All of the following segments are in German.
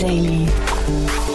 Daily.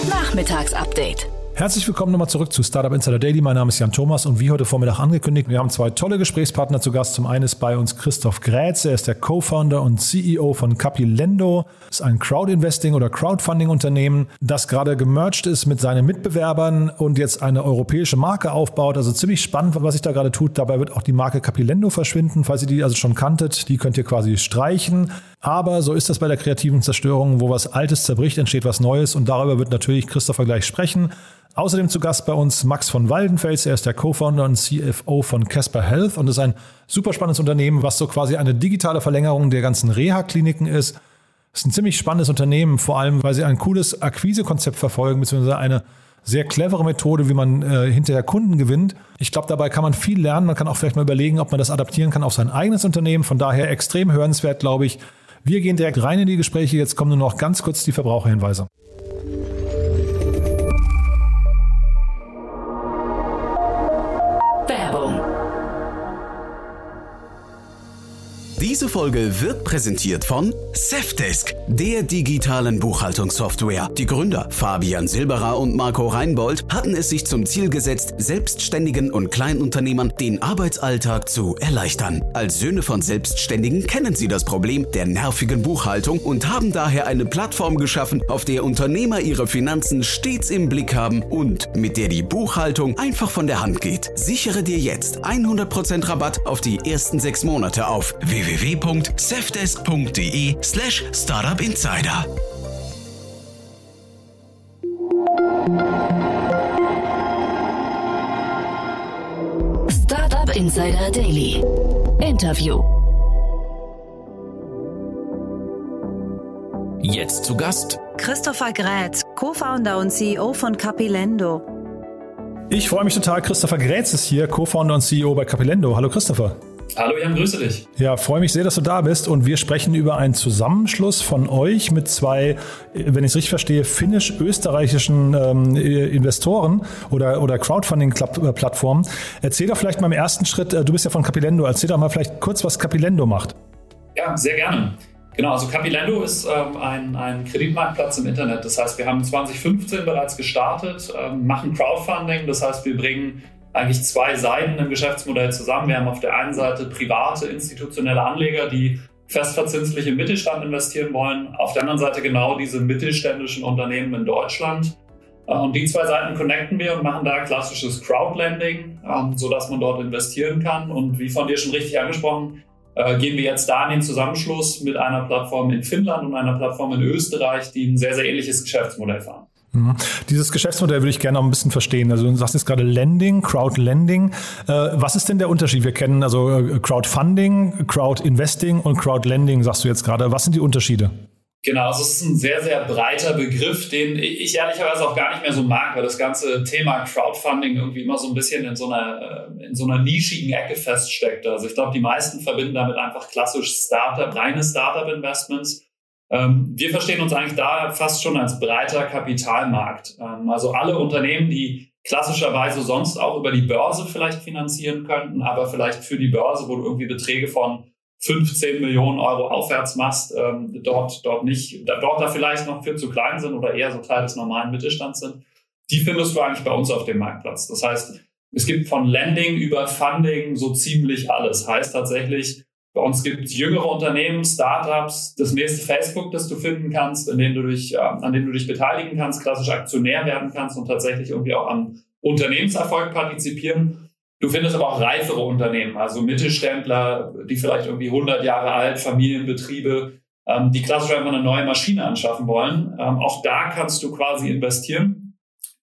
Nachmittagsupdate. Herzlich willkommen nochmal zurück zu Startup Insider Daily. Mein Name ist Jan Thomas und wie heute Vormittag angekündigt, wir haben zwei tolle Gesprächspartner zu Gast. Zum einen ist bei uns Christoph Grätz, er ist der Co-Founder und CEO von Capilendo. Das ist ein Crowdinvesting- oder Crowdfunding-Unternehmen, das gerade gemerged ist mit seinen Mitbewerbern und jetzt eine europäische Marke aufbaut. Also ziemlich spannend, was sich da gerade tut. Dabei wird auch die Marke Capilendo verschwinden. Falls ihr die also schon kanntet, die könnt ihr quasi streichen. Aber so ist das bei der kreativen Zerstörung, wo was Altes zerbricht, entsteht was Neues und darüber wird natürlich Christopher gleich sprechen. Außerdem zu Gast bei uns Max von Waldenfels. Er ist der Co-Founder und CFO von Casper Health und ist ein super spannendes Unternehmen, was so quasi eine digitale Verlängerung der ganzen Reha-Kliniken ist. Es ist ein ziemlich spannendes Unternehmen, vor allem, weil sie ein cooles Akquisekonzept verfolgen, beziehungsweise eine sehr clevere Methode, wie man äh, hinterher Kunden gewinnt. Ich glaube, dabei kann man viel lernen. Man kann auch vielleicht mal überlegen, ob man das adaptieren kann auf sein eigenes Unternehmen. Von daher extrem hörenswert, glaube ich. Wir gehen direkt rein in die Gespräche. Jetzt kommen nur noch ganz kurz die Verbraucherhinweise. Diese Folge wird präsentiert von Safdesk, der digitalen Buchhaltungssoftware. Die Gründer Fabian Silberer und Marco Reinbold hatten es sich zum Ziel gesetzt, Selbstständigen und Kleinunternehmern den Arbeitsalltag zu erleichtern. Als Söhne von Selbstständigen kennen sie das Problem der nervigen Buchhaltung und haben daher eine Plattform geschaffen, auf der Unternehmer ihre Finanzen stets im Blick haben und mit der die Buchhaltung einfach von der Hand geht. Sichere dir jetzt 100% Rabatt auf die ersten sechs Monate auf www www.safdesk.de slash startupinsider. Startup Insider Daily. Interview. Jetzt zu Gast Christopher Grätz, Co-Founder und CEO von Capilendo. Ich freue mich total. Christopher Grätz ist hier, Co-Founder und CEO bei Capilendo. Hallo Christopher. Hallo Jan, grüße dich. Ja, freue mich sehr, dass du da bist und wir sprechen über einen Zusammenschluss von euch mit zwei, wenn ich es richtig verstehe, finnisch-österreichischen ähm, Investoren oder, oder Crowdfunding-Plattformen. Erzähl doch vielleicht mal im ersten Schritt, äh, du bist ja von Capilendo, erzähl doch mal vielleicht kurz, was Capilendo macht. Ja, sehr gerne. Genau, also Capilendo ist ähm, ein, ein Kreditmarktplatz im Internet. Das heißt, wir haben 2015 bereits gestartet, ähm, machen Crowdfunding. Das heißt, wir bringen eigentlich zwei Seiten im Geschäftsmodell zusammen. Wir haben auf der einen Seite private, institutionelle Anleger, die festverzinslich im Mittelstand investieren wollen. Auf der anderen Seite genau diese mittelständischen Unternehmen in Deutschland. Äh, und die zwei Seiten connecten wir und machen da klassisches Crowdlending, ähm, sodass man dort investieren kann. Und wie von dir schon richtig angesprochen, äh, gehen wir jetzt da in den Zusammenschluss mit einer Plattform in Finnland und einer Plattform in Österreich, die ein sehr, sehr ähnliches Geschäftsmodell fahren. Mhm. Dieses Geschäftsmodell würde ich gerne noch ein bisschen verstehen. Also du sagst jetzt gerade Lending, Crowdlending. Äh, was ist denn der Unterschied? Wir kennen also äh, Crowdfunding, Crowdinvesting und Crowdlending, sagst du jetzt gerade. Was sind die Unterschiede? Genau, also es ist ein sehr, sehr breiter Begriff, den ich ehrlicherweise auch gar nicht mehr so mag, weil das ganze Thema Crowdfunding irgendwie immer so ein bisschen in so einer, äh, in so einer nischigen Ecke feststeckt. Also ich glaube, die meisten verbinden damit einfach klassisch Startup, reine Startup-Investments. Ähm, wir verstehen uns eigentlich da fast schon als breiter Kapitalmarkt. Ähm, also alle Unternehmen, die klassischerweise sonst auch über die Börse vielleicht finanzieren könnten, aber vielleicht für die Börse, wo du irgendwie Beträge von 15 Millionen Euro aufwärts machst, ähm, dort, dort nicht, dort da vielleicht noch viel zu klein sind oder eher so Teil des normalen Mittelstands sind, die findest du eigentlich bei uns auf dem Marktplatz. Das heißt, es gibt von Lending über Funding so ziemlich alles. Heißt tatsächlich, bei uns gibt es jüngere Unternehmen, Startups, das nächste Facebook, das du finden kannst, in dem du dich, äh, an dem du dich beteiligen kannst, klassisch Aktionär werden kannst und tatsächlich irgendwie auch am Unternehmenserfolg partizipieren. Du findest aber auch reifere Unternehmen, also Mittelständler, die vielleicht irgendwie 100 Jahre alt, Familienbetriebe, ähm, die klassisch einfach eine neue Maschine anschaffen wollen. Ähm, auch da kannst du quasi investieren.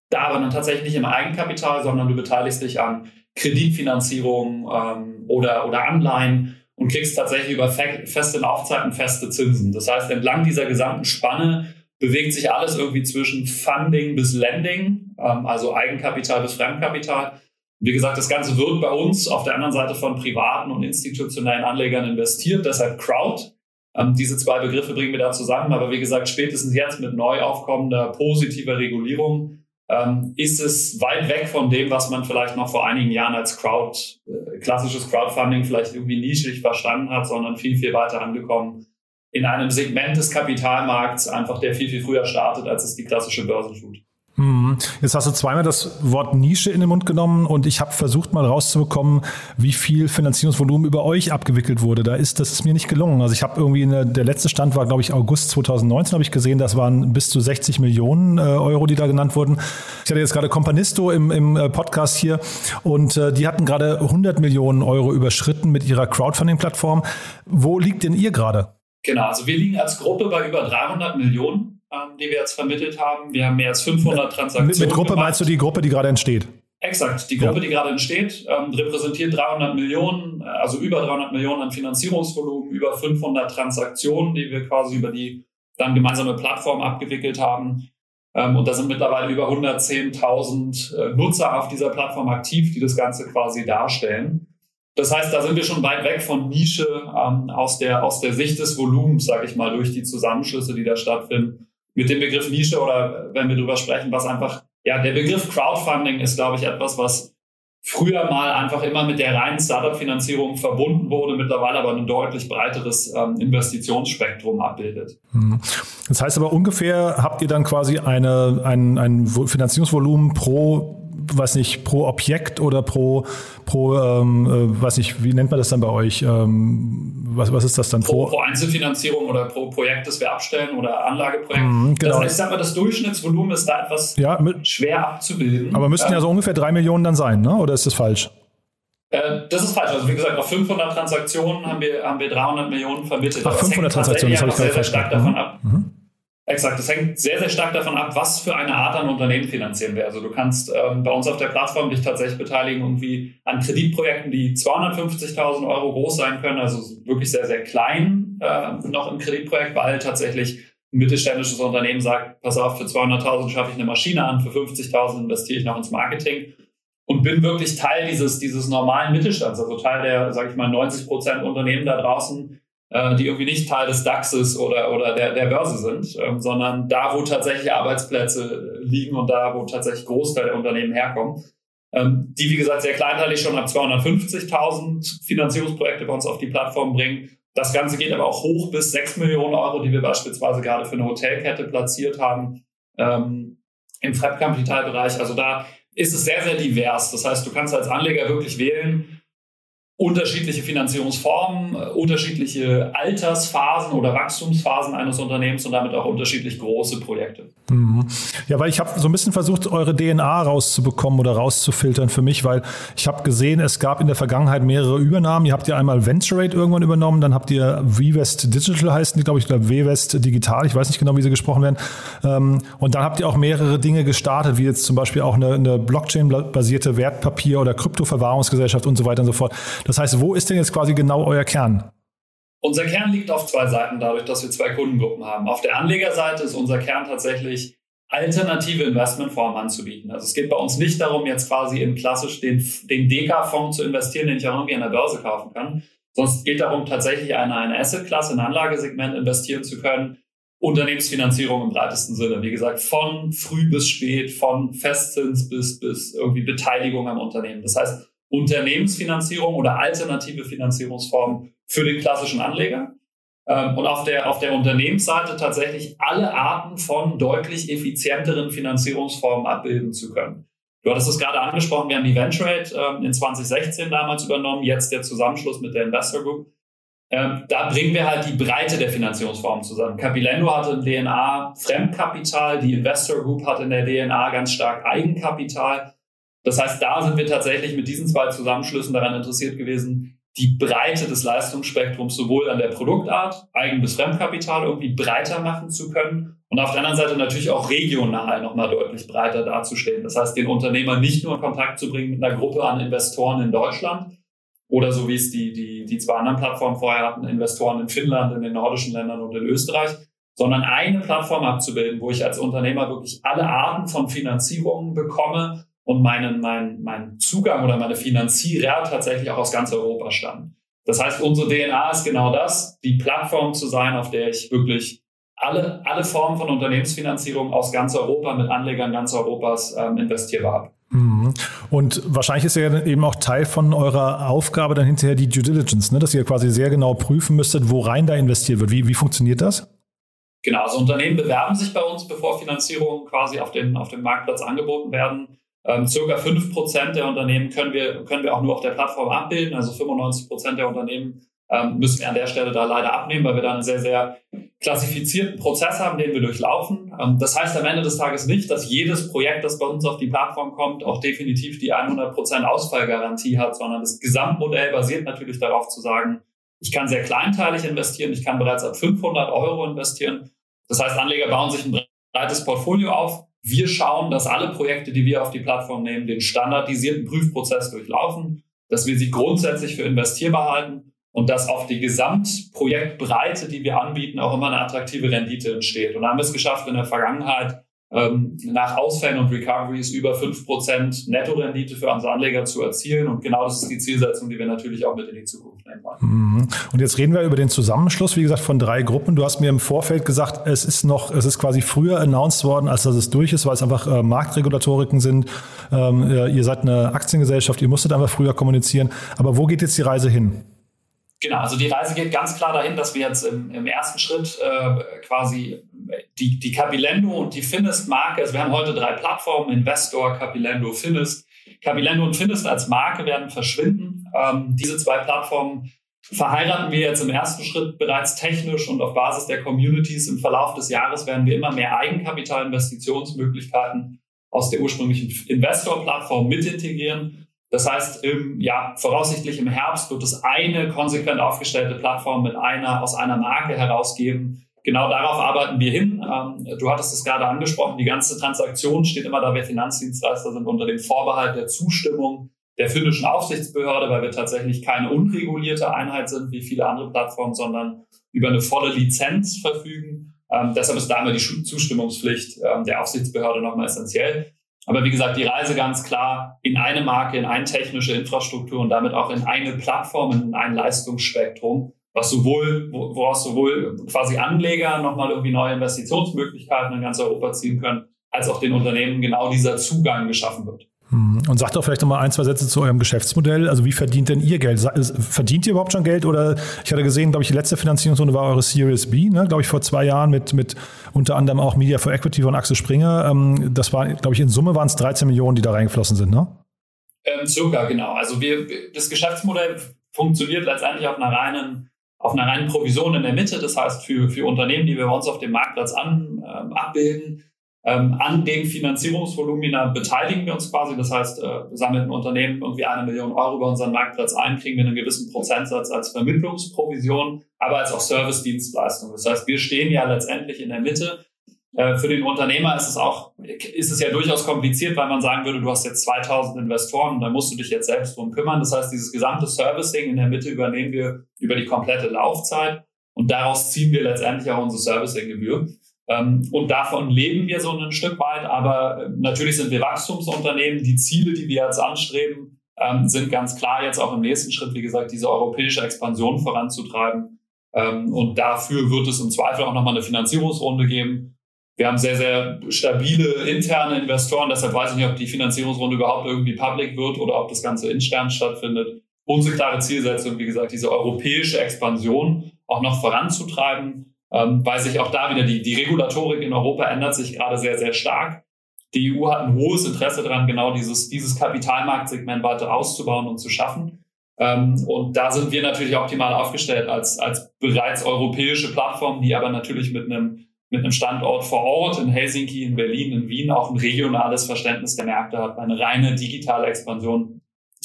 Da aber dann tatsächlich nicht im Eigenkapital, sondern du beteiligst dich an Kreditfinanzierung ähm, oder, oder Anleihen und kriegst tatsächlich über feste Laufzeiten feste Zinsen. Das heißt, entlang dieser gesamten Spanne bewegt sich alles irgendwie zwischen Funding bis Lending, ähm, also Eigenkapital bis Fremdkapital. Wie gesagt, das Ganze wird bei uns auf der anderen Seite von privaten und institutionellen Anlegern investiert, deshalb Crowd. Ähm, diese zwei Begriffe bringen wir da zusammen, aber wie gesagt, spätestens jetzt mit neu aufkommender positiver Regulierung ähm, ist es weit weg von dem, was man vielleicht noch vor einigen Jahren als Crowd, äh, klassisches Crowdfunding vielleicht irgendwie nischig verstanden hat, sondern viel, viel weiter angekommen in einem Segment des Kapitalmarkts einfach, der viel, viel früher startet, als es die klassische Börse tut. Mhm. Jetzt hast du zweimal das Wort Nische in den Mund genommen und ich habe versucht mal rauszubekommen, wie viel Finanzierungsvolumen über euch abgewickelt wurde. Da ist das ist mir nicht gelungen. Also ich habe irgendwie eine, der letzte Stand war glaube ich August 2019 habe ich gesehen, das waren bis zu 60 Millionen äh, Euro, die da genannt wurden. Ich hatte jetzt gerade Companisto im, im äh, Podcast hier und äh, die hatten gerade 100 Millionen Euro überschritten mit ihrer Crowdfunding-Plattform. Wo liegt denn ihr gerade? Genau, also wir liegen als Gruppe bei über 300 Millionen ähm, die wir jetzt vermittelt haben. Wir haben mehr als 500 Transaktionen. Mit, mit Gruppe gemacht. meinst du die Gruppe, die gerade entsteht? Exakt, die Gruppe, ja. die gerade entsteht, ähm, repräsentiert 300 Millionen, also über 300 Millionen an Finanzierungsvolumen, über 500 Transaktionen, die wir quasi über die dann gemeinsame Plattform abgewickelt haben. Ähm, und da sind mittlerweile über 110.000 äh, Nutzer auf dieser Plattform aktiv, die das Ganze quasi darstellen. Das heißt, da sind wir schon weit weg von Nische ähm, aus, der, aus der Sicht des Volumens, sage ich mal, durch die Zusammenschlüsse, die da stattfinden mit dem Begriff Nische oder wenn wir drüber sprechen, was einfach, ja, der Begriff Crowdfunding ist, glaube ich, etwas, was früher mal einfach immer mit der reinen Startup-Finanzierung verbunden wurde, mittlerweile aber ein deutlich breiteres ähm, Investitionsspektrum abbildet. Mhm. Das heißt aber ungefähr habt ihr dann quasi eine, ein, ein Finanzierungsvolumen pro weiß nicht, pro Objekt oder pro, pro ähm, äh, weiß nicht, wie nennt man das dann bei euch? Ähm, was, was ist das dann? Pro, pro Einzelfinanzierung oder pro Projekt, das wir abstellen oder Anlageprojekt. Mhm, genau. Das ich sag mal, das Durchschnittsvolumen ist da etwas ja, mit, schwer abzubilden. Aber müssten ja so ungefähr drei Millionen dann sein, ne? oder ist das falsch? Äh, das ist falsch. Also wie gesagt, auf 500 Transaktionen haben wir, haben wir 300 Millionen vermittelt. Ach, 500 Transaktionen, das habe ich gerade sehr, sehr stark davon ab. Mhm. Exakt, das hängt sehr, sehr stark davon ab, was für eine Art an Unternehmen finanzieren wir. Also du kannst ähm, bei uns auf der Plattform dich tatsächlich beteiligen irgendwie an Kreditprojekten, die 250.000 Euro groß sein können, also wirklich sehr, sehr klein äh, noch im Kreditprojekt, weil tatsächlich ein mittelständisches Unternehmen sagt, pass auf, für 200.000 schaffe ich eine Maschine an, für 50.000 investiere ich noch ins Marketing und bin wirklich Teil dieses, dieses normalen Mittelstands, also Teil der, sage ich mal, 90 Prozent Unternehmen da draußen, äh, die irgendwie nicht Teil des DAXes oder, oder der, der Börse sind, ähm, sondern da, wo tatsächlich Arbeitsplätze liegen und da, wo tatsächlich Großteil der Unternehmen herkommen. Ähm, die, wie gesagt, sehr kleinteilig schon ab 250.000 Finanzierungsprojekte bei uns auf die Plattform bringen. Das Ganze geht aber auch hoch bis 6 Millionen Euro, die wir beispielsweise gerade für eine Hotelkette platziert haben ähm, im Fremdkapitalbereich. Also da ist es sehr, sehr divers. Das heißt, du kannst als Anleger wirklich wählen, unterschiedliche Finanzierungsformen, äh, unterschiedliche Altersphasen oder Wachstumsphasen eines Unternehmens und damit auch unterschiedlich große Projekte. Mhm. Ja, weil ich habe so ein bisschen versucht, eure DNA rauszubekommen oder rauszufiltern für mich, weil ich habe gesehen, es gab in der Vergangenheit mehrere Übernahmen. Ihr habt ja einmal Venturate irgendwann übernommen, dann habt ihr VWest Digital heißen die, glaube ich, oder WWest Digital, ich weiß nicht genau, wie sie gesprochen werden. Ähm, und dann habt ihr auch mehrere Dinge gestartet, wie jetzt zum Beispiel auch eine, eine Blockchain-basierte Wertpapier- oder Kryptoverwahrungsgesellschaft und so weiter und so fort. Das heißt, wo ist denn jetzt quasi genau euer Kern? Unser Kern liegt auf zwei Seiten, dadurch, dass wir zwei Kundengruppen haben. Auf der Anlegerseite ist unser Kern tatsächlich alternative Investmentformen anzubieten. Also es geht bei uns nicht darum, jetzt quasi in klassisch den, den Deka-Fonds zu investieren, den ich auch irgendwie an der Börse kaufen kann, sondern es geht darum, tatsächlich eine, eine Asset-Klasse, ein Anlagesegment investieren zu können. Unternehmensfinanzierung im breitesten Sinne. Wie gesagt, von früh bis spät, von Festzins bis, bis irgendwie Beteiligung am Unternehmen. Das heißt, Unternehmensfinanzierung oder alternative Finanzierungsformen für den klassischen Anleger. Ähm, und auf der, auf der Unternehmensseite tatsächlich alle Arten von deutlich effizienteren Finanzierungsformen abbilden zu können. Du hattest es gerade angesprochen, wir haben die Venturate ähm, in 2016 damals übernommen, jetzt der Zusammenschluss mit der Investor Group. Ähm, da bringen wir halt die Breite der Finanzierungsformen zusammen. Capilendo hatte in DNA Fremdkapital, die Investor Group hat in der DNA ganz stark Eigenkapital. Das heißt, da sind wir tatsächlich mit diesen zwei Zusammenschlüssen daran interessiert gewesen, die Breite des Leistungsspektrums sowohl an der Produktart, Eigen- bis Fremdkapital irgendwie breiter machen zu können und auf der anderen Seite natürlich auch regional nochmal deutlich breiter darzustellen. Das heißt, den Unternehmer nicht nur in Kontakt zu bringen mit einer Gruppe an Investoren in Deutschland oder so wie es die, die, die zwei anderen Plattformen vorher hatten, Investoren in Finnland, in den nordischen Ländern und in Österreich, sondern eine Plattform abzubilden, wo ich als Unternehmer wirklich alle Arten von Finanzierungen bekomme und meinen, mein, mein Zugang oder meine Finanzierer tatsächlich auch aus ganz Europa stammen. Das heißt, unsere DNA ist genau das, die Plattform zu sein, auf der ich wirklich alle, alle Formen von Unternehmensfinanzierung aus ganz Europa mit Anlegern ganz Europas ähm, investierbar habe. Mhm. Und wahrscheinlich ist ja eben auch Teil von eurer Aufgabe dann hinterher die Due Diligence, ne? dass ihr quasi sehr genau prüfen müsstet, wo rein da investiert wird. Wie, wie funktioniert das? Genau, also Unternehmen bewerben sich bei uns, bevor Finanzierungen quasi auf den, auf dem Marktplatz angeboten werden. Ähm, circa 5% der Unternehmen können wir, können wir auch nur auf der Plattform abbilden. Also 95% der Unternehmen ähm, müssen wir an der Stelle da leider abnehmen, weil wir da einen sehr, sehr klassifizierten Prozess haben, den wir durchlaufen. Ähm, das heißt am Ende des Tages nicht, dass jedes Projekt, das bei uns auf die Plattform kommt, auch definitiv die 100% Ausfallgarantie hat, sondern das Gesamtmodell basiert natürlich darauf zu sagen, ich kann sehr kleinteilig investieren, ich kann bereits ab 500 Euro investieren. Das heißt, Anleger bauen sich ein breites Portfolio auf, wir schauen, dass alle Projekte, die wir auf die Plattform nehmen, den standardisierten Prüfprozess durchlaufen, dass wir sie grundsätzlich für investierbar halten und dass auf die Gesamtprojektbreite, die wir anbieten, auch immer eine attraktive Rendite entsteht. Und da haben wir es geschafft, in der Vergangenheit ähm, nach Ausfällen und Recoveries über 5% Nettorendite für unsere Anleger zu erzielen. Und genau das ist die Zielsetzung, die wir natürlich auch mit in die Zukunft nehmen wollen. Mhm. Und jetzt reden wir über den Zusammenschluss, wie gesagt, von drei Gruppen. Du hast mir im Vorfeld gesagt, es ist noch, es ist quasi früher announced worden, als dass es durch ist, weil es einfach äh, Marktregulatoriken sind. Ähm, ihr seid eine Aktiengesellschaft, ihr musstet einfach früher kommunizieren. Aber wo geht jetzt die Reise hin? Genau, also die Reise geht ganz klar dahin, dass wir jetzt im, im ersten Schritt äh, quasi die, die Capilendo und die Finist-Marke, also wir haben heute drei Plattformen, Investor, Capilendo, Finist. Capilendo und Finist als Marke werden verschwinden. Ähm, diese zwei Plattformen verheiraten wir jetzt im ersten Schritt bereits technisch und auf Basis der Communities. Im Verlauf des Jahres werden wir immer mehr Eigenkapitalinvestitionsmöglichkeiten aus der ursprünglichen Investor-Plattform mit integrieren. Das heißt, im, ja, voraussichtlich im Herbst wird es eine konsequent aufgestellte Plattform mit einer aus einer Marke herausgeben. Genau darauf arbeiten wir hin. Ähm, du hattest es gerade angesprochen, die ganze Transaktion steht immer da, wir Finanzdienstleister sind unter dem Vorbehalt der Zustimmung der finnischen Aufsichtsbehörde, weil wir tatsächlich keine unregulierte Einheit sind wie viele andere Plattformen, sondern über eine volle Lizenz verfügen. Ähm, deshalb ist da immer die Zustimmungspflicht ähm, der Aufsichtsbehörde nochmal essentiell. Aber wie gesagt, die Reise ganz klar in eine Marke, in eine technische Infrastruktur und damit auch in eine Plattform, in ein Leistungsspektrum, was sowohl, woraus sowohl quasi Anleger nochmal irgendwie neue Investitionsmöglichkeiten in ganz Europa ziehen können, als auch den Unternehmen genau dieser Zugang geschaffen wird. Hm. Und sagt doch vielleicht noch mal ein, zwei Sätze zu eurem Geschäftsmodell. Also wie verdient denn ihr Geld? Verdient ihr überhaupt schon Geld? Oder ich hatte gesehen, glaube ich, die letzte Finanzierungsrunde war eure Series B, ne? glaube ich, vor zwei Jahren mit, mit unter anderem auch Media for Equity von Axel Springer. Ähm, das war, glaube ich, in Summe waren es 13 Millionen, die da reingeflossen sind, ne? Ähm, circa, genau. Also wir, das Geschäftsmodell funktioniert letztendlich auf einer reinen auf einer reinen Provision in der Mitte. Das heißt, für, für Unternehmen, die wir bei uns auf dem Marktplatz an, äh, abbilden, ähm, an den Finanzierungsvolumina beteiligen wir uns quasi. Das heißt, äh, sammeln ein Unternehmen irgendwie eine Million Euro über unseren Marktplatz ein, kriegen wir einen gewissen Prozentsatz als Vermittlungsprovision, aber als auch Service-Dienstleistung. Das heißt, wir stehen ja letztendlich in der Mitte. Äh, für den Unternehmer ist es auch, ist es ja durchaus kompliziert, weil man sagen würde, du hast jetzt 2000 Investoren da musst du dich jetzt selbst drum kümmern. Das heißt, dieses gesamte Servicing in der Mitte übernehmen wir über die komplette Laufzeit und daraus ziehen wir letztendlich auch unsere Servicing-Gebühr. Ähm, und davon leben wir so ein Stück weit, aber äh, natürlich sind wir Wachstumsunternehmen. Die Ziele, die wir jetzt anstreben, ähm, sind ganz klar jetzt auch im nächsten Schritt, wie gesagt, diese europäische Expansion voranzutreiben. Ähm, und dafür wird es im Zweifel auch nochmal eine Finanzierungsrunde geben. Wir haben sehr, sehr stabile interne Investoren, deshalb weiß ich nicht, ob die Finanzierungsrunde überhaupt irgendwie public wird oder ob das Ganze intern stattfindet. Unsere klare Zielsetzung, wie gesagt, diese europäische Expansion auch noch voranzutreiben ähm, weil sich auch da wieder die, die Regulatorik in Europa ändert sich gerade sehr, sehr stark. Die EU hat ein hohes Interesse daran, genau dieses, dieses Kapitalmarktsegment weiter auszubauen und zu schaffen. Ähm, und da sind wir natürlich optimal aufgestellt als, als bereits europäische Plattform, die aber natürlich mit einem, mit einem Standort vor Ort in Helsinki, in Berlin, in Wien auch ein regionales Verständnis der Märkte hat. Eine reine digitale Expansion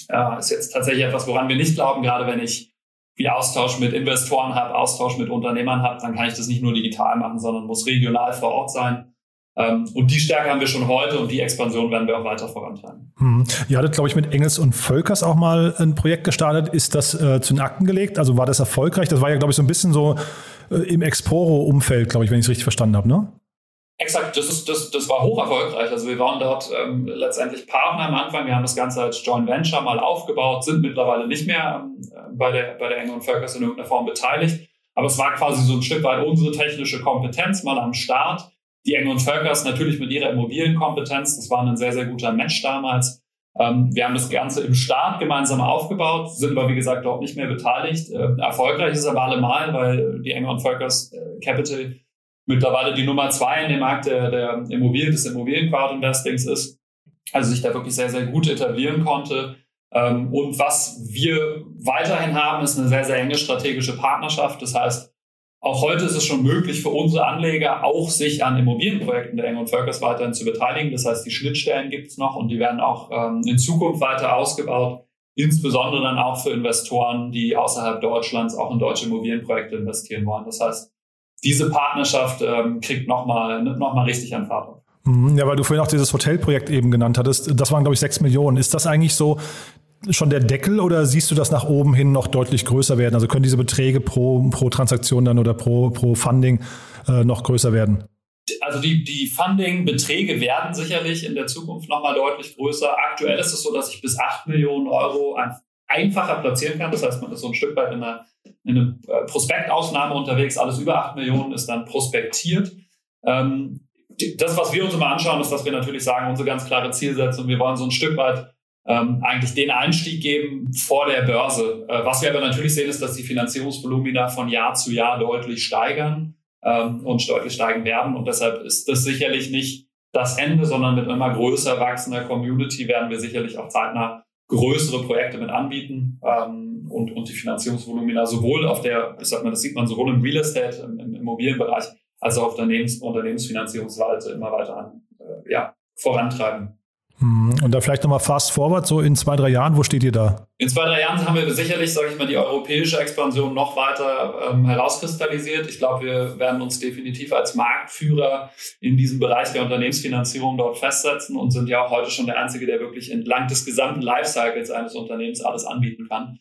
äh, ist jetzt tatsächlich etwas, woran wir nicht glauben, gerade wenn ich wie Austausch mit Investoren habe, Austausch mit Unternehmern habe, dann kann ich das nicht nur digital machen, sondern muss regional vor Ort sein. Ähm, und die Stärke haben wir schon heute und die Expansion werden wir auch weiter vorantreiben. Hm. Ihr hattet, glaube ich, mit Engels und Völkers auch mal ein Projekt gestartet. Ist das äh, zu den Akten gelegt? Also war das erfolgreich? Das war ja, glaube ich, so ein bisschen so äh, im Exporo-Umfeld, glaube ich, wenn ich es richtig verstanden habe, ne? Exakt, das, ist, das, das war hoch erfolgreich. Also wir waren dort ähm, letztendlich Partner am Anfang. Wir haben das Ganze als Joint Venture mal aufgebaut, sind mittlerweile nicht mehr ähm, bei der, bei der Engel und Völkers in irgendeiner Form beteiligt. Aber es war quasi so ein Stück weit unsere technische Kompetenz mal am Start. Die Engel und Völkers natürlich mit ihrer Immobilienkompetenz. Das war ein sehr, sehr guter Match damals. Ähm, wir haben das Ganze im Start gemeinsam aufgebaut, sind aber wie gesagt dort nicht mehr beteiligt. Äh, erfolgreich ist aber allemal, weil die Enger und Völkers äh, Capital mittlerweile die Nummer zwei in dem Markt der, der Immobilien, des Immobilien-Crowd-Investings ist. Also sich da wirklich sehr, sehr gut etablieren konnte. Ähm, und was wir weiterhin haben, ist eine sehr, sehr enge strategische Partnerschaft. Das heißt, auch heute ist es schon möglich für unsere Anleger, auch sich an Immobilienprojekten der Eng und Völkers weiterhin zu beteiligen. Das heißt, die Schnittstellen gibt es noch und die werden auch ähm, in Zukunft weiter ausgebaut, insbesondere dann auch für Investoren, die außerhalb Deutschlands auch in deutsche Immobilienprojekte investieren wollen. Das heißt, diese Partnerschaft ähm, kriegt nochmal noch mal richtig an Fahrt. Mhm, ja, weil du vorhin auch dieses Hotelprojekt eben genannt hattest. Das waren, glaube ich, sechs Millionen. Ist das eigentlich so schon der Deckel oder siehst du das nach oben hin noch deutlich größer werden? Also können diese Beträge pro, pro Transaktion dann oder pro, pro Funding äh, noch größer werden? Also die, die Funding-Beträge werden sicherlich in der Zukunft nochmal deutlich größer. Aktuell ist es so, dass ich bis 8 Millionen Euro einfacher platzieren kann. Das heißt, man ist so ein Stück weit in einer, in einer äh, Prospektausnahme unterwegs. Alles über 8 Millionen ist dann prospektiert. Ähm, das, was wir uns immer anschauen, ist, dass wir natürlich sagen, unsere ganz klare Zielsetzung, wir wollen so ein Stück weit ähm, eigentlich den Einstieg geben vor der Börse. Äh, was wir aber natürlich sehen, ist, dass die Finanzierungsvolumina von Jahr zu Jahr deutlich steigern ähm, und deutlich steigen werden. Und deshalb ist das sicherlich nicht das Ende, sondern mit immer größer wachsender Community werden wir sicherlich auch zeitnah größere Projekte mit anbieten ähm, und, und die Finanzierungsvolumina sowohl auf der, ich sag mal, das sieht man sowohl im Real Estate, im, im Immobilienbereich, als auch auf der Unternehmens Unternehmensfinanzierungsseite immer weiter an, äh, ja, vorantreiben. Hm, und da vielleicht nochmal fast forward, so in zwei, drei Jahren, wo steht ihr da? In zwei, drei Jahren haben wir sicherlich, sage ich mal, die europäische Expansion noch weiter ähm, herauskristallisiert. Ich glaube, wir werden uns definitiv als Marktführer in diesem Bereich der Unternehmensfinanzierung dort festsetzen und sind ja auch heute schon der Einzige, der wirklich entlang des gesamten Lifecycles eines Unternehmens alles anbieten kann.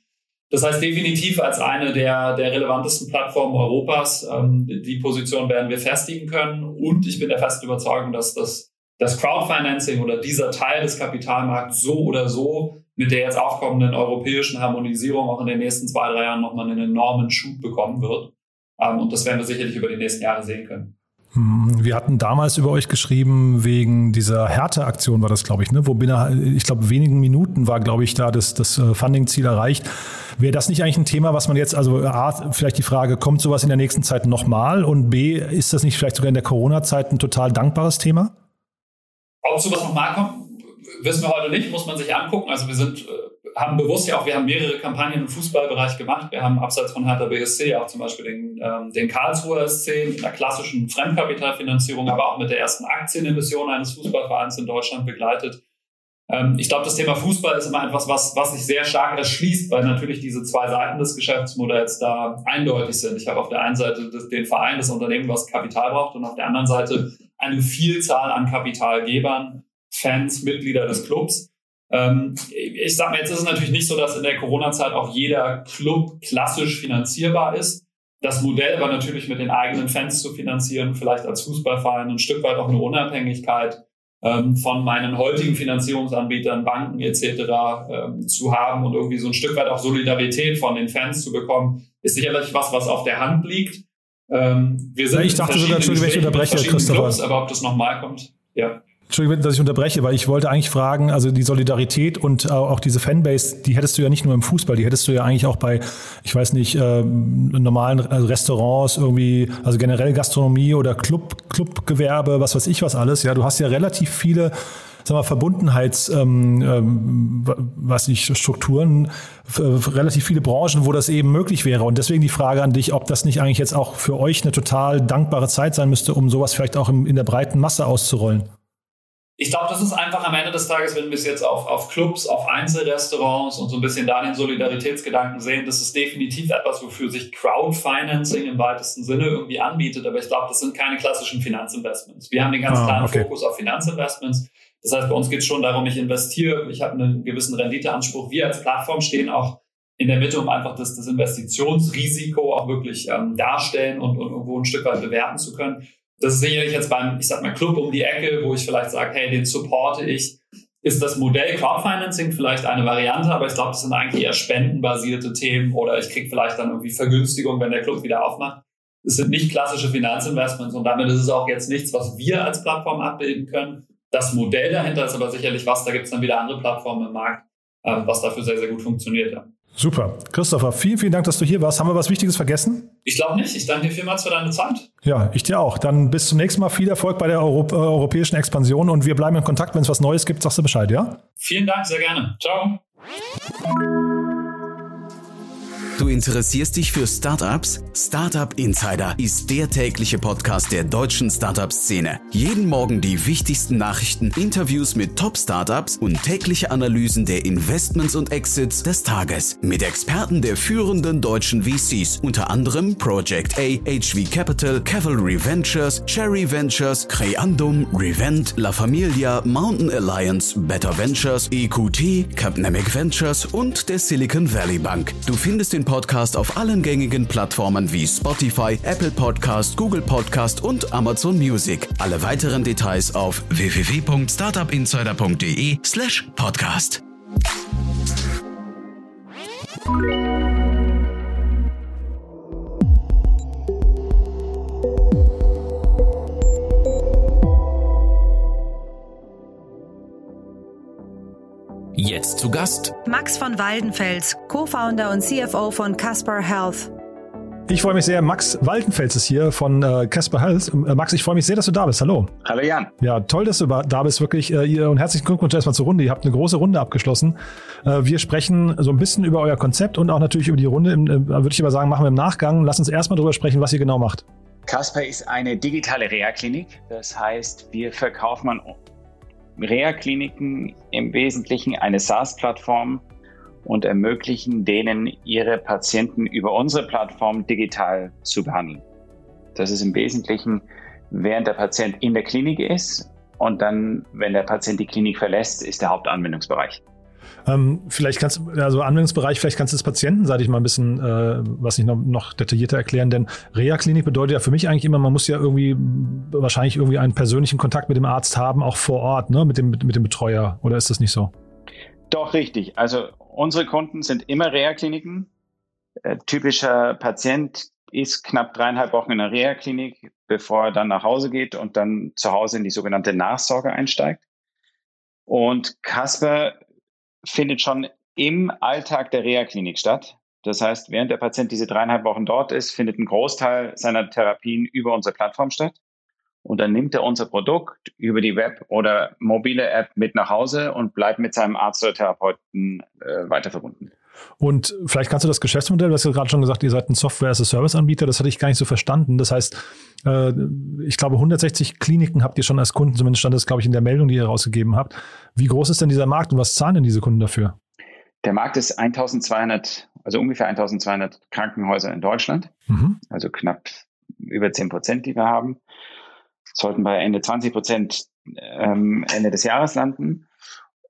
Das heißt definitiv als eine der, der relevantesten Plattformen Europas. Ähm, die Position werden wir festigen können. Und ich bin der festen Überzeugung, dass das das Crowdfinancing oder dieser Teil des Kapitalmarkts so oder so mit der jetzt aufkommenden europäischen Harmonisierung auch in den nächsten zwei, drei Jahren nochmal einen enormen Schub bekommen wird. Ähm, und das werden wir sicherlich über die nächsten Jahre sehen können. Hm, wir hatten damals über euch geschrieben, wegen dieser Härteaktion war das, glaube ich, ne? wo binnen, ich glaube, wenigen Minuten war, glaube ich, da das, das äh, Funding-Ziel erreicht. Wäre das nicht eigentlich ein Thema, was man jetzt, also A, vielleicht die Frage, kommt sowas in der nächsten Zeit nochmal? Und B, ist das nicht vielleicht sogar in der Corona-Zeit ein total dankbares Thema? Ob sowas nochmal kommt, wissen wir heute nicht, muss man sich angucken. Also wir sind, äh, haben bewusst ja auch, wir haben mehrere Kampagnen im Fußballbereich gemacht. Wir haben abseits von Hertha BSC auch zum Beispiel den, ähm, den Karlsruher SC mit einer klassischen Fremdkapitalfinanzierung, aber auch mit der ersten Aktienemission eines Fußballvereins in Deutschland begleitet. Ähm, ich glaube, das Thema Fußball ist immer etwas, was, was sich sehr stark erschließt, weil natürlich diese zwei Seiten des Geschäftsmodells da eindeutig sind. Ich habe auf der einen Seite den Verein, das Unternehmen, was Kapital braucht, und auf der anderen Seite eine Vielzahl an Kapitalgebern, Fans, Mitglieder des Clubs. Ähm, ich sage mal, jetzt ist es natürlich nicht so, dass in der Corona-Zeit auch jeder Club klassisch finanzierbar ist. Das Modell war natürlich mit den eigenen Fans zu finanzieren, vielleicht als Fußballverein ein Stück weit auch eine Unabhängigkeit von meinen heutigen Finanzierungsanbietern, Banken etc. Ähm, zu haben und irgendwie so ein Stück weit auch Solidarität von den Fans zu bekommen, ist sicherlich was, was auf der Hand liegt. Ähm, wir sind ich dachte sogar, Entschuldigung, ich unterbreche, Christopher. Clubs, aber ob das nochmal kommt, ja. Entschuldigung, dass ich unterbreche, weil ich wollte eigentlich fragen, also die Solidarität und auch diese Fanbase, die hättest du ja nicht nur im Fußball, die hättest du ja eigentlich auch bei, ich weiß nicht, äh, normalen also Restaurants irgendwie, also generell Gastronomie oder Club, Clubgewerbe, was weiß ich was alles. Ja, du hast ja relativ viele sagen wir, Verbundenheits, ähm, ähm, was nicht, Strukturen, relativ viele Branchen, wo das eben möglich wäre. Und deswegen die Frage an dich, ob das nicht eigentlich jetzt auch für euch eine total dankbare Zeit sein müsste, um sowas vielleicht auch im, in der breiten Masse auszurollen. Ich glaube, das ist einfach am Ende des Tages, wenn wir es jetzt auf, auf Clubs, auf Einzelrestaurants und so ein bisschen da den Solidaritätsgedanken sehen, das ist definitiv etwas, wofür sich Crowdfinancing im weitesten Sinne irgendwie anbietet. Aber ich glaube, das sind keine klassischen Finanzinvestments. Wir haben den ganz ah, klaren okay. Fokus auf Finanzinvestments. Das heißt, bei uns geht es schon darum, ich investiere, ich habe einen gewissen Renditeanspruch. Wir als Plattform stehen auch in der Mitte, um einfach das, das Investitionsrisiko auch wirklich ähm, darstellen und, und irgendwo ein Stück weit bewerten zu können. Das ist sicherlich jetzt beim, ich sag mal, Club um die Ecke, wo ich vielleicht sage, hey, den supporte ich. Ist das Modell Crowdfinancing vielleicht eine Variante, aber ich glaube, das sind eigentlich eher spendenbasierte Themen oder ich kriege vielleicht dann irgendwie Vergünstigung, wenn der Club wieder aufmacht. Es sind nicht klassische Finanzinvestments und damit ist es auch jetzt nichts, was wir als Plattform abbilden können. das Modell dahinter ist aber sicherlich was, da gibt es dann wieder andere Plattformen im Markt, ähm, was dafür sehr, sehr gut funktioniert. Ja. Super. Christopher, vielen, vielen Dank, dass du hier warst. Haben wir was Wichtiges vergessen? Ich glaube nicht. Ich danke dir vielmals für deine Zeit. Ja, ich dir auch. Dann bis zum nächsten Mal. Viel Erfolg bei der Europ äh, europäischen Expansion und wir bleiben in Kontakt. Wenn es was Neues gibt, sagst du Bescheid, ja? Vielen Dank, sehr gerne. Ciao. Du interessierst dich für Startups? Startup Insider ist der tägliche Podcast der deutschen Startup-Szene. Jeden Morgen die wichtigsten Nachrichten, Interviews mit Top-Startups und tägliche Analysen der Investments und Exits des Tages. Mit Experten der führenden deutschen VCs, unter anderem Project A, HV Capital, Cavalry Ventures, Cherry Ventures, Creandum, Revent, La Familia, Mountain Alliance, Better Ventures, EQT, Capnemic Ventures und der Silicon Valley Bank. Du findest den Podcast auf allen gängigen Plattformen wie Spotify, Apple Podcast, Google Podcast und Amazon Music. Alle weiteren Details auf www.startupinsider.de/slash Jetzt zu Gast Max von Waldenfels, Co-Founder und CFO von Casper Health. Ich freue mich sehr. Max Waldenfels ist hier von äh, Casper Health. Äh, Max, ich freue mich sehr, dass du da bist. Hallo. Hallo Jan. Ja, toll, dass du da bist, wirklich. Äh, und herzlichen Glückwunsch erstmal zur Runde. Ihr habt eine große Runde abgeschlossen. Äh, wir sprechen so ein bisschen über euer Konzept und auch natürlich über die Runde. Im, äh, würde ich aber sagen, machen wir im Nachgang. Lass uns erstmal darüber sprechen, was ihr genau macht. Casper ist eine digitale Reha-Klinik. Das heißt, wir verkaufen an Reha-Kliniken im Wesentlichen eine SaaS-Plattform und ermöglichen denen, ihre Patienten über unsere Plattform digital zu behandeln. Das ist im Wesentlichen, während der Patient in der Klinik ist und dann, wenn der Patient die Klinik verlässt, ist der Hauptanwendungsbereich. Ähm, vielleicht kannst du, also Anwendungsbereich, vielleicht kannst du das patientenseitig mal ein bisschen, äh, was nicht noch, noch detaillierter erklären, denn Reha-Klinik bedeutet ja für mich eigentlich immer, man muss ja irgendwie wahrscheinlich irgendwie einen persönlichen Kontakt mit dem Arzt haben, auch vor Ort, ne, mit dem, mit dem Betreuer, oder ist das nicht so? Doch, richtig. Also unsere Kunden sind immer Reha-Kliniken. Äh, typischer Patient ist knapp dreieinhalb Wochen in der Reha-Klinik, bevor er dann nach Hause geht und dann zu Hause in die sogenannte Nachsorge einsteigt. Und Casper findet schon im Alltag der Reha-Klinik statt. Das heißt, während der Patient diese dreieinhalb Wochen dort ist, findet ein Großteil seiner Therapien über unsere Plattform statt. Und dann nimmt er unser Produkt über die Web- oder mobile App mit nach Hause und bleibt mit seinem Arzt oder Therapeuten äh, weiter verbunden. Und vielleicht kannst du das Geschäftsmodell, du hast ja gerade schon gesagt, ihr seid ein Software-as-a-Service-Anbieter, das hatte ich gar nicht so verstanden. Das heißt, äh, ich glaube, 160 Kliniken habt ihr schon als Kunden, zumindest stand das, glaube ich, in der Meldung, die ihr rausgegeben habt. Wie groß ist denn dieser Markt und was zahlen denn diese Kunden dafür? Der Markt ist 1200, also ungefähr 1200 Krankenhäuser in Deutschland, mhm. also knapp über 10 Prozent, die wir haben. Sollten bei Ende 20 Prozent ähm, Ende des Jahres landen.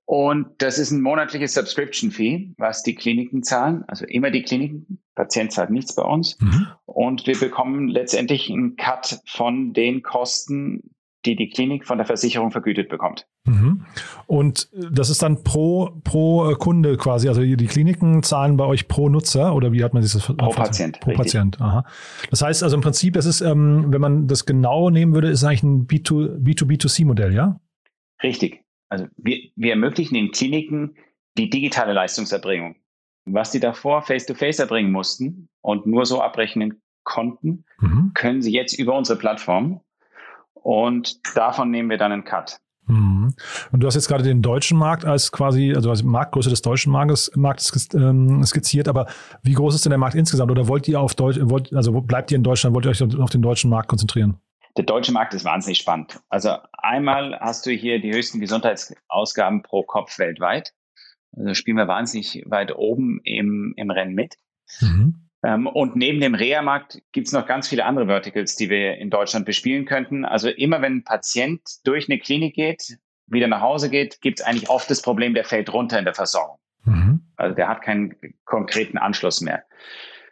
Und das ist ein monatliches Subscription Fee, was die Kliniken zahlen. Also immer die Kliniken. Patient zahlt nichts bei uns. Mhm. Und wir bekommen letztendlich einen Cut von den Kosten, die die Klinik von der Versicherung vergütet bekommt. Mhm. Und das ist dann pro, pro Kunde quasi. Also die Kliniken zahlen bei euch pro Nutzer oder wie hat man sich das Pro Patient. Pro richtig. Patient. Aha. Das heißt also im Prinzip, das ist, ähm, wenn man das genau nehmen würde, ist eigentlich ein B2, B2B2C-Modell, ja? Richtig. Also wir, wir ermöglichen den Kliniken die digitale Leistungserbringung. Was die davor face-to-face -face erbringen mussten und nur so abrechnen konnten, mhm. können sie jetzt über unsere Plattform und davon nehmen wir dann einen Cut. Mhm. Und du hast jetzt gerade den deutschen Markt als quasi, also als Marktgröße des deutschen Marktes, Marktes ähm, skizziert, aber wie groß ist denn der Markt insgesamt? Oder wollt ihr auf Deutsch, wollt, also bleibt ihr in Deutschland, wollt ihr euch auf den deutschen Markt konzentrieren? Der deutsche Markt ist wahnsinnig spannend. Also einmal hast du hier die höchsten Gesundheitsausgaben pro Kopf weltweit. Also spielen wir wahnsinnig weit oben im, im Rennen mit. Mhm. Ähm, und neben dem Reha-Markt gibt es noch ganz viele andere Verticals, die wir in Deutschland bespielen könnten. Also immer wenn ein Patient durch eine Klinik geht, wieder nach Hause geht, gibt es eigentlich oft das Problem, der fällt runter in der Versorgung. Mhm. Also der hat keinen konkreten Anschluss mehr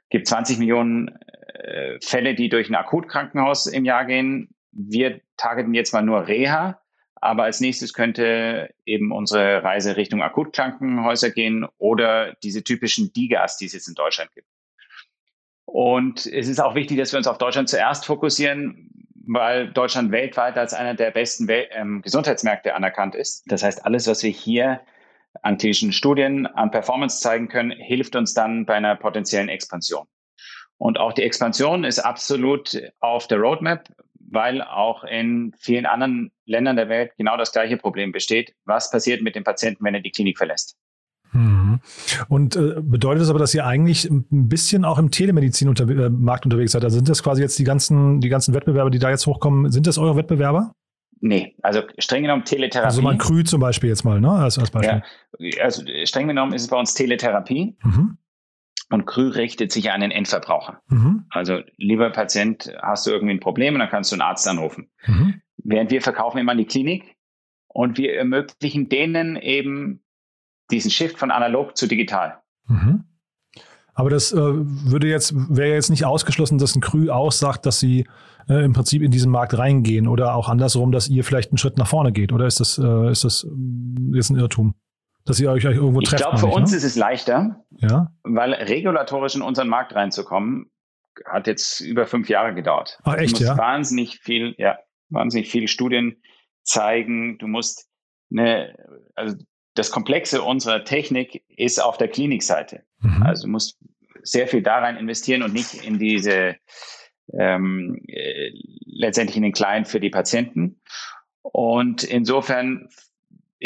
gibt 20 Millionen äh, Fälle, die durch ein Akutkrankenhaus im Jahr gehen. Wir targeten jetzt mal nur Reha, aber als nächstes könnte eben unsere Reise Richtung Akutkrankenhäuser gehen oder diese typischen Digas, die es jetzt in Deutschland gibt. Und es ist auch wichtig, dass wir uns auf Deutschland zuerst fokussieren, weil Deutschland weltweit als einer der besten Wel ähm, Gesundheitsmärkte anerkannt ist. Das heißt, alles, was wir hier an klinischen Studien, an Performance zeigen können, hilft uns dann bei einer potenziellen Expansion. Und auch die Expansion ist absolut auf der Roadmap, weil auch in vielen anderen Ländern der Welt genau das gleiche Problem besteht. Was passiert mit dem Patienten, wenn er die Klinik verlässt? Mhm. Und äh, bedeutet das aber, dass ihr eigentlich ein bisschen auch im Telemedizin-Markt äh, unterwegs seid? Also sind das quasi jetzt die ganzen, die ganzen Wettbewerber, die da jetzt hochkommen, sind das eure Wettbewerber? Nee, also streng genommen Teletherapie. Also mal Krü zum Beispiel jetzt mal, ne? Als, als Beispiel. Ja, also streng genommen ist es bei uns Teletherapie. Mhm. Und Krü richtet sich an den Endverbraucher. Mhm. Also, lieber Patient, hast du irgendwie ein Problem und dann kannst du einen Arzt anrufen. Mhm. Während wir verkaufen immer an die Klinik und wir ermöglichen denen eben diesen Shift von analog zu digital. Mhm. Aber das äh, würde jetzt, wäre jetzt nicht ausgeschlossen, dass ein Krü auch sagt, dass sie äh, im Prinzip in diesen Markt reingehen oder auch andersrum, dass ihr vielleicht einen Schritt nach vorne geht. Oder ist das, äh, ist das äh, jetzt ein Irrtum? Dass ihr euch, euch irgendwo trefft? Ich glaube, für uns ne? ist es leichter, ja? weil regulatorisch in unseren Markt reinzukommen, hat jetzt über fünf Jahre gedauert. Ach, echt, du musst ja? wahnsinnig viel, ja, wahnsinnig viele Studien zeigen. Du musst eine, also das Komplexe unserer Technik ist auf der Klinikseite. Mhm. Also du musst sehr viel da rein investieren und nicht in diese ähm, äh, letztendlich in den Client für die Patienten. Und insofern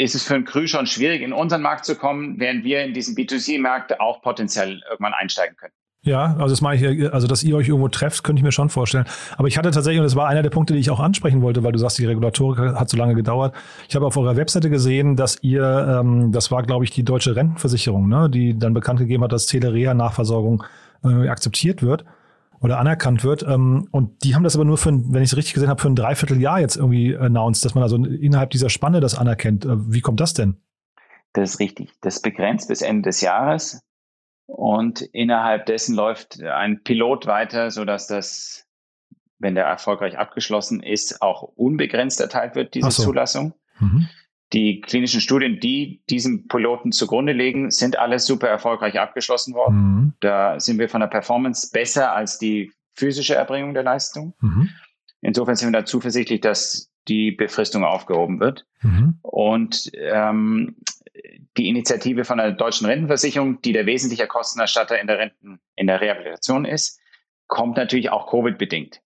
ist es für ein Krü schon schwierig, in unseren Markt zu kommen, während wir in diesen B2C-Markt auch potenziell irgendwann einsteigen können. Ja, also das mache ich, also dass ihr euch irgendwo trefft, könnte ich mir schon vorstellen. Aber ich hatte tatsächlich, und das war einer der Punkte, die ich auch ansprechen wollte, weil du sagst, die Regulatorik hat so lange gedauert. Ich habe auf eurer Webseite gesehen, dass ihr, ähm, das war, glaube ich, die deutsche Rentenversicherung, ne, die dann bekannt gegeben hat, dass Telerea-Nachversorgung äh, akzeptiert wird oder anerkannt wird. Ähm, und die haben das aber nur für, ein, wenn ich es richtig gesehen habe, für ein Dreivierteljahr jetzt irgendwie announced, dass man also innerhalb dieser Spanne das anerkennt. Äh, wie kommt das denn? Das ist richtig. Das begrenzt bis Ende des Jahres. Und innerhalb dessen läuft ein Pilot weiter, so dass das, wenn der erfolgreich abgeschlossen ist, auch unbegrenzt erteilt wird, diese so. Zulassung. Mhm. Die klinischen Studien, die diesem Piloten zugrunde liegen, sind alles super erfolgreich abgeschlossen worden. Mhm. Da sind wir von der Performance besser als die physische Erbringung der Leistung. Mhm. Insofern sind wir da zuversichtlich, dass die Befristung aufgehoben wird. Mhm. Und ähm, die Initiative von der deutschen Rentenversicherung, die der wesentliche Kostenerstatter in der Renten, in der Rehabilitation ist, kommt natürlich auch Covid-bedingt.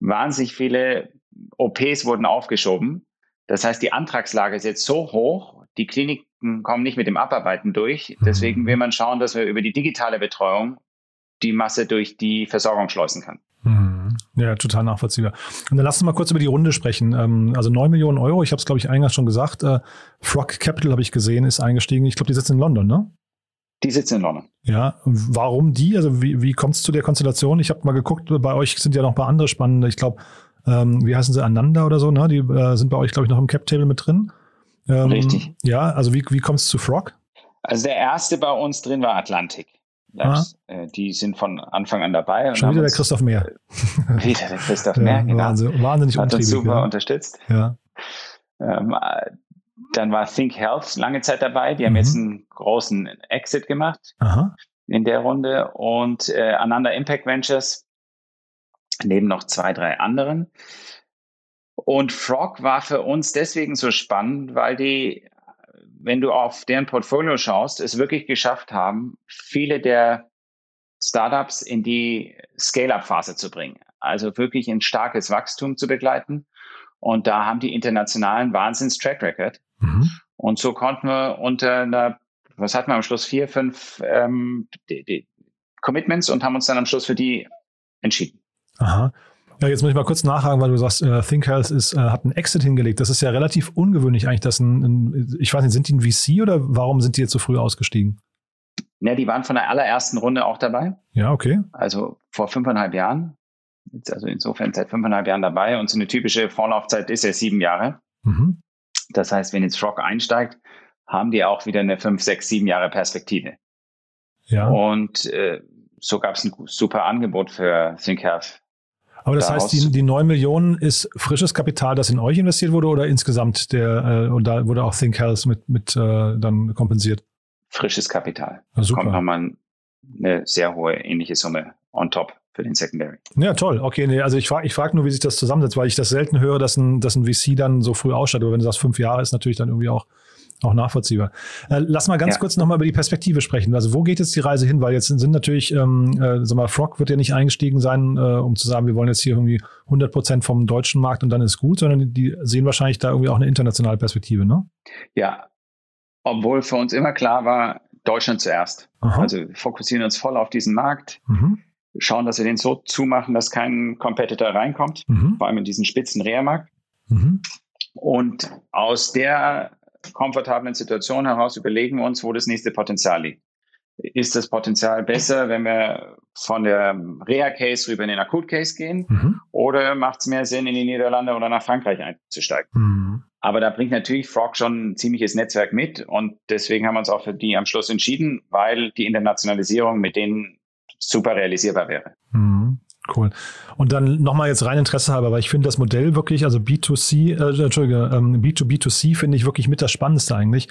Wahnsinnig viele OPs wurden aufgeschoben. Das heißt, die Antragslage ist jetzt so hoch, die Kliniken kommen nicht mit dem Abarbeiten durch. Deswegen will man schauen, dass wir über die digitale Betreuung die Masse durch die Versorgung schleusen kann. Mhm. Ja, total nachvollziehbar. Und dann lass uns mal kurz über die Runde sprechen. Ähm, also 9 Millionen Euro, ich habe es, glaube ich, eingangs schon gesagt. Äh, Frog Capital habe ich gesehen, ist eingestiegen. Ich glaube, die sitzen in London, ne? Die sitzen in London. Ja, warum die? Also wie, wie kommt es zu der Konstellation? Ich habe mal geguckt, bei euch sind ja noch ein paar andere spannende. Ich glaube, ähm, wie heißen sie, Ananda oder so, ne? Die äh, sind bei euch, glaube ich, noch im Cap-Table mit drin. Ähm, Richtig. Ja, also wie, wie kommt es zu Frog? Also der erste bei uns drin war Atlantik. Labs. Ah. Die sind von Anfang an dabei. Schon wieder der Christoph Mehr. wieder der Christoph Mehr, ja, genau. Wahnsinn, wahnsinnig Hat uns super ja. unterstützt. Ja. Ähm, dann war Think Health lange Zeit dabei. Die haben mhm. jetzt einen großen Exit gemacht Aha. in der Runde. Und äh, Ananda Impact Ventures neben noch zwei, drei anderen. Und Frog war für uns deswegen so spannend, weil die wenn du auf deren Portfolio schaust, es wirklich geschafft haben, viele der Startups in die Scale-up-Phase zu bringen. Also wirklich ein starkes Wachstum zu begleiten. Und da haben die internationalen Wahnsinns-Track-Record. Mhm. Und so konnten wir unter einer, was hatten wir am Schluss, vier, fünf ähm, die, die Commitments und haben uns dann am Schluss für die entschieden. Aha. Ja, jetzt muss ich mal kurz nachhaken, weil du sagst, äh, Think Health ist, äh, hat einen Exit hingelegt. Das ist ja relativ ungewöhnlich eigentlich, dass ein, ein, ich weiß nicht, sind die ein VC oder warum sind die jetzt so früh ausgestiegen? Ja, die waren von der allerersten Runde auch dabei. Ja, okay. Also vor fünfeinhalb Jahren. Jetzt also insofern seit fünfeinhalb Jahren dabei und so eine typische Vorlaufzeit ist ja sieben Jahre. Mhm. Das heißt, wenn jetzt Rock einsteigt, haben die auch wieder eine fünf, sechs, sieben Jahre Perspektive. Ja. Und äh, so gab es ein super Angebot für Think Health aber das heißt, die, die 9 Millionen ist frisches Kapital, das in euch investiert wurde oder insgesamt der, äh, und da wurde auch Think Health mit, mit äh, dann kompensiert? Frisches Kapital. Ja, super. Kommt nochmal eine sehr hohe ähnliche Summe on top. für den Secondary. Ja, toll. Okay, nee, also ich frage ich frag nur, wie sich das zusammensetzt, weil ich das selten höre, dass ein, dass ein VC dann so früh ausstattet. Aber wenn du sagst, fünf Jahre ist natürlich dann irgendwie auch, auch nachvollziehbar. Äh, lass mal ganz ja. kurz nochmal über die Perspektive sprechen. Also wo geht jetzt die Reise hin? Weil jetzt sind natürlich, ähm, äh, sag mal, Frog wird ja nicht eingestiegen sein, äh, um zu sagen, wir wollen jetzt hier irgendwie 100 Prozent vom deutschen Markt und dann ist gut, sondern die sehen wahrscheinlich da irgendwie auch eine internationale Perspektive, ne? Ja, obwohl für uns immer klar war, Deutschland zuerst. Aha. Also wir fokussieren uns voll auf diesen Markt. Mhm schauen, dass wir den so zumachen, dass kein Competitor reinkommt, mhm. vor allem in diesen spitzen Rehrmarkt. Mhm. Und aus der komfortablen Situation heraus überlegen uns, wo das nächste Potenzial liegt. Ist das Potenzial besser, wenn wir von der Reha-Case rüber in den Akut-Case gehen? Mhm. Oder macht es mehr Sinn, in die Niederlande oder nach Frankreich einzusteigen? Mhm. Aber da bringt natürlich Frog schon ein ziemliches Netzwerk mit und deswegen haben wir uns auch für die am Schluss entschieden, weil die Internationalisierung mit denen super realisierbar wäre. Mhm. Cool. Und dann nochmal jetzt rein Interesse halber, weil ich finde das Modell wirklich, also B2C, äh, Entschuldige, ähm, B2B2C finde ich wirklich mit das Spannendste eigentlich.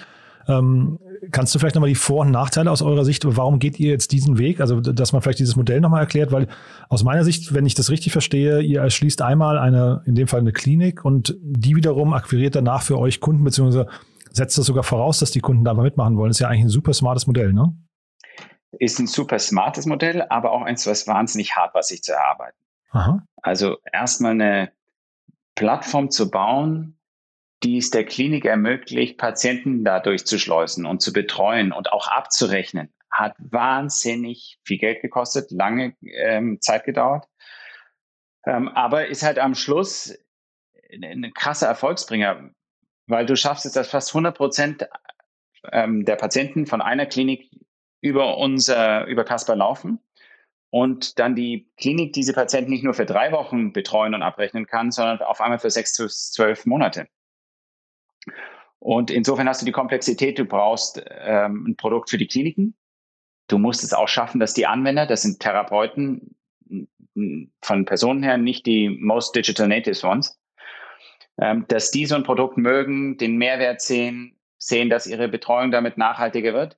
Ähm, kannst du vielleicht nochmal die Vor- und Nachteile aus eurer Sicht, warum geht ihr jetzt diesen Weg? Also, dass man vielleicht dieses Modell nochmal erklärt, weil aus meiner Sicht, wenn ich das richtig verstehe, ihr erschließt einmal eine, in dem Fall eine Klinik und die wiederum akquiriert danach für euch Kunden, beziehungsweise setzt das sogar voraus, dass die Kunden da mal mitmachen wollen. Das ist ja eigentlich ein super smartes Modell, ne? Ist ein super smartes Modell, aber auch eins, was wahnsinnig hart war, sich zu erarbeiten. Aha. Also erstmal eine Plattform zu bauen, die es der Klinik ermöglicht, Patienten dadurch zu schleusen und zu betreuen und auch abzurechnen, hat wahnsinnig viel Geld gekostet, lange ähm, Zeit gedauert, ähm, aber ist halt am Schluss ein krasser Erfolgsbringer, weil du schaffst es, dass fast 100 Prozent ähm, der Patienten von einer Klinik über unser, über Casper laufen und dann die Klinik diese Patienten nicht nur für drei Wochen betreuen und abrechnen kann, sondern auf einmal für sechs zu zwölf Monate. Und insofern hast du die Komplexität, du brauchst ähm, ein Produkt für die Kliniken. Du musst es auch schaffen, dass die Anwender, das sind Therapeuten, von Personen her nicht die most digital natives ones, ähm, dass die so ein Produkt mögen, den Mehrwert sehen, sehen, dass ihre Betreuung damit nachhaltiger wird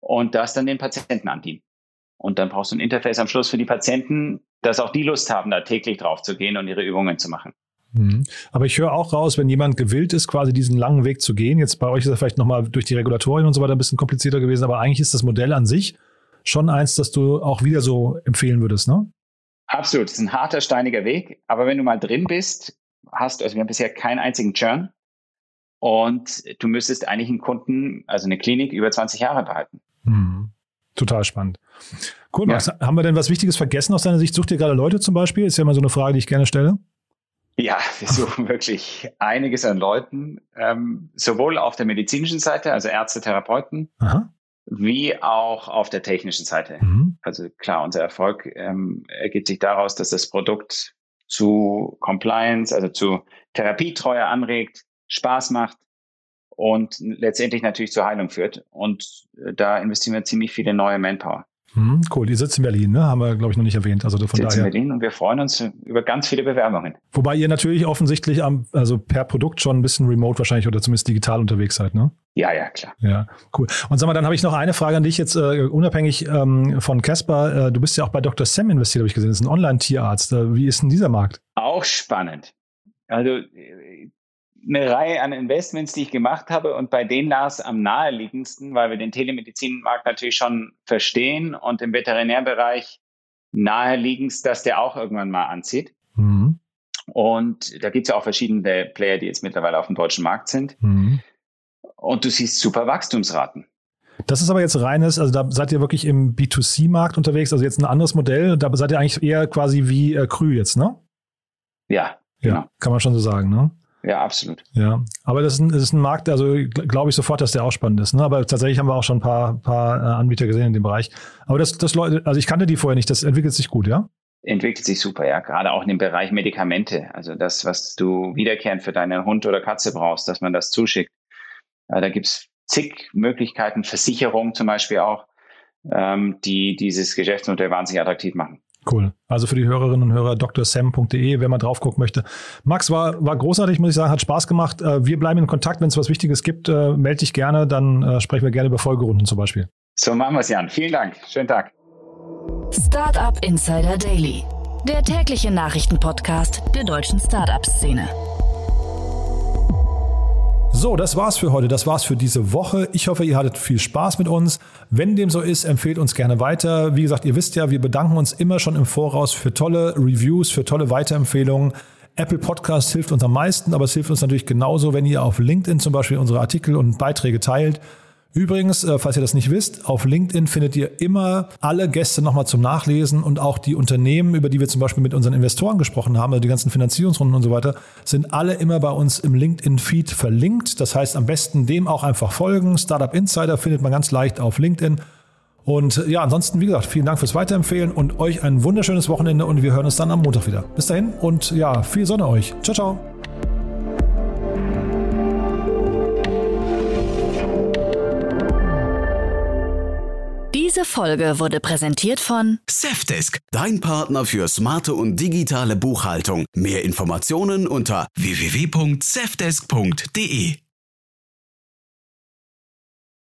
und das dann den Patienten andienen. Und dann brauchst du ein Interface am Schluss für die Patienten, dass auch die Lust haben, da täglich drauf zu gehen und ihre Übungen zu machen. Mhm. Aber ich höre auch raus, wenn jemand gewillt ist, quasi diesen langen Weg zu gehen, jetzt bei euch ist er vielleicht nochmal durch die Regulatorien und so weiter ein bisschen komplizierter gewesen, aber eigentlich ist das Modell an sich schon eins, das du auch wieder so empfehlen würdest, ne? Absolut, es ist ein harter, steiniger Weg, aber wenn du mal drin bist, hast du, also wir haben bisher keinen einzigen Churn und du müsstest eigentlich einen Kunden, also eine Klinik über 20 Jahre behalten. Hm. Total spannend. Cool, Max. Ja. Haben wir denn was Wichtiges vergessen aus deiner Sicht? Sucht ihr gerade Leute zum Beispiel? Ist ja immer so eine Frage, die ich gerne stelle. Ja, wir suchen wirklich einiges an Leuten, ähm, sowohl auf der medizinischen Seite, also Ärzte, Therapeuten, Aha. wie auch auf der technischen Seite. Mhm. Also klar, unser Erfolg ähm, ergibt sich daraus, dass das Produkt zu Compliance, also zu Therapietreue anregt, Spaß macht und letztendlich natürlich zur Heilung führt. Und äh, da investieren wir ziemlich viele neue Manpower. Hm, cool, die sitzt in Berlin, ne? Haben wir, glaube ich, noch nicht erwähnt. Also von daher. in Berlin und wir freuen uns über ganz viele Bewerbungen. Wobei ihr natürlich offensichtlich am, also per Produkt schon ein bisschen remote wahrscheinlich oder zumindest digital unterwegs seid, ne? Ja, ja, klar. Ja, cool. Und sag mal, dann habe ich noch eine Frage an dich jetzt, äh, unabhängig ähm, von Casper. Äh, du bist ja auch bei Dr. Sam investiert, habe ich gesehen. Das ist ein Online-Tierarzt. Äh, wie ist denn dieser Markt? Auch spannend. Also äh, eine Reihe an Investments, die ich gemacht habe und bei denen lag es am naheliegendsten, weil wir den Telemedizinmarkt natürlich schon verstehen und im Veterinärbereich naheliegendst, dass der auch irgendwann mal anzieht. Mhm. Und da gibt es ja auch verschiedene Player, die jetzt mittlerweile auf dem deutschen Markt sind. Mhm. Und du siehst super Wachstumsraten. Das ist aber jetzt reines, also da seid ihr wirklich im B2C-Markt unterwegs, also jetzt ein anderes Modell. Da seid ihr eigentlich eher quasi wie äh, Krü jetzt, ne? Ja. Ja, genau. kann man schon so sagen, ne? Ja, absolut. Ja, aber das ist ein, das ist ein Markt, also glaube ich sofort, dass der auch spannend ist. Ne? Aber tatsächlich haben wir auch schon ein paar, paar äh, Anbieter gesehen in dem Bereich. Aber das, das Leute, also ich kannte die vorher nicht, das entwickelt sich gut, ja? Entwickelt sich super, ja. Gerade auch in dem Bereich Medikamente. Also das, was du wiederkehrend für deinen Hund oder Katze brauchst, dass man das zuschickt. Da gibt's zig Möglichkeiten, Versicherungen zum Beispiel auch, ähm, die dieses Geschäftsmodell wahnsinnig attraktiv machen. Cool. Also für die Hörerinnen und Hörer drsam.de, wer mal drauf gucken möchte. Max, war, war großartig, muss ich sagen, hat Spaß gemacht. Äh, wir bleiben in Kontakt. Wenn es was Wichtiges gibt, äh, melde dich gerne. Dann äh, sprechen wir gerne über Folgerunden zum Beispiel. So machen wir es, Jan. Vielen Dank. Schönen Tag. Startup Insider Daily, der tägliche Nachrichtenpodcast der deutschen Startup-Szene. So, das war's für heute. Das war's für diese Woche. Ich hoffe, ihr hattet viel Spaß mit uns. Wenn dem so ist, empfehlt uns gerne weiter. Wie gesagt, ihr wisst ja, wir bedanken uns immer schon im Voraus für tolle Reviews, für tolle Weiterempfehlungen. Apple Podcast hilft uns am meisten, aber es hilft uns natürlich genauso, wenn ihr auf LinkedIn zum Beispiel unsere Artikel und Beiträge teilt. Übrigens, äh, falls ihr das nicht wisst, auf LinkedIn findet ihr immer alle Gäste nochmal zum Nachlesen und auch die Unternehmen, über die wir zum Beispiel mit unseren Investoren gesprochen haben, also die ganzen Finanzierungsrunden und so weiter, sind alle immer bei uns im LinkedIn-Feed verlinkt. Das heißt, am besten dem auch einfach folgen. Startup Insider findet man ganz leicht auf LinkedIn. Und ja, ansonsten, wie gesagt, vielen Dank fürs Weiterempfehlen und euch ein wunderschönes Wochenende und wir hören uns dann am Montag wieder. Bis dahin und ja, viel Sonne euch. Ciao, ciao. Diese Folge wurde präsentiert von Safdesk, dein Partner für smarte und digitale Buchhaltung. Mehr Informationen unter www.safdesk.de.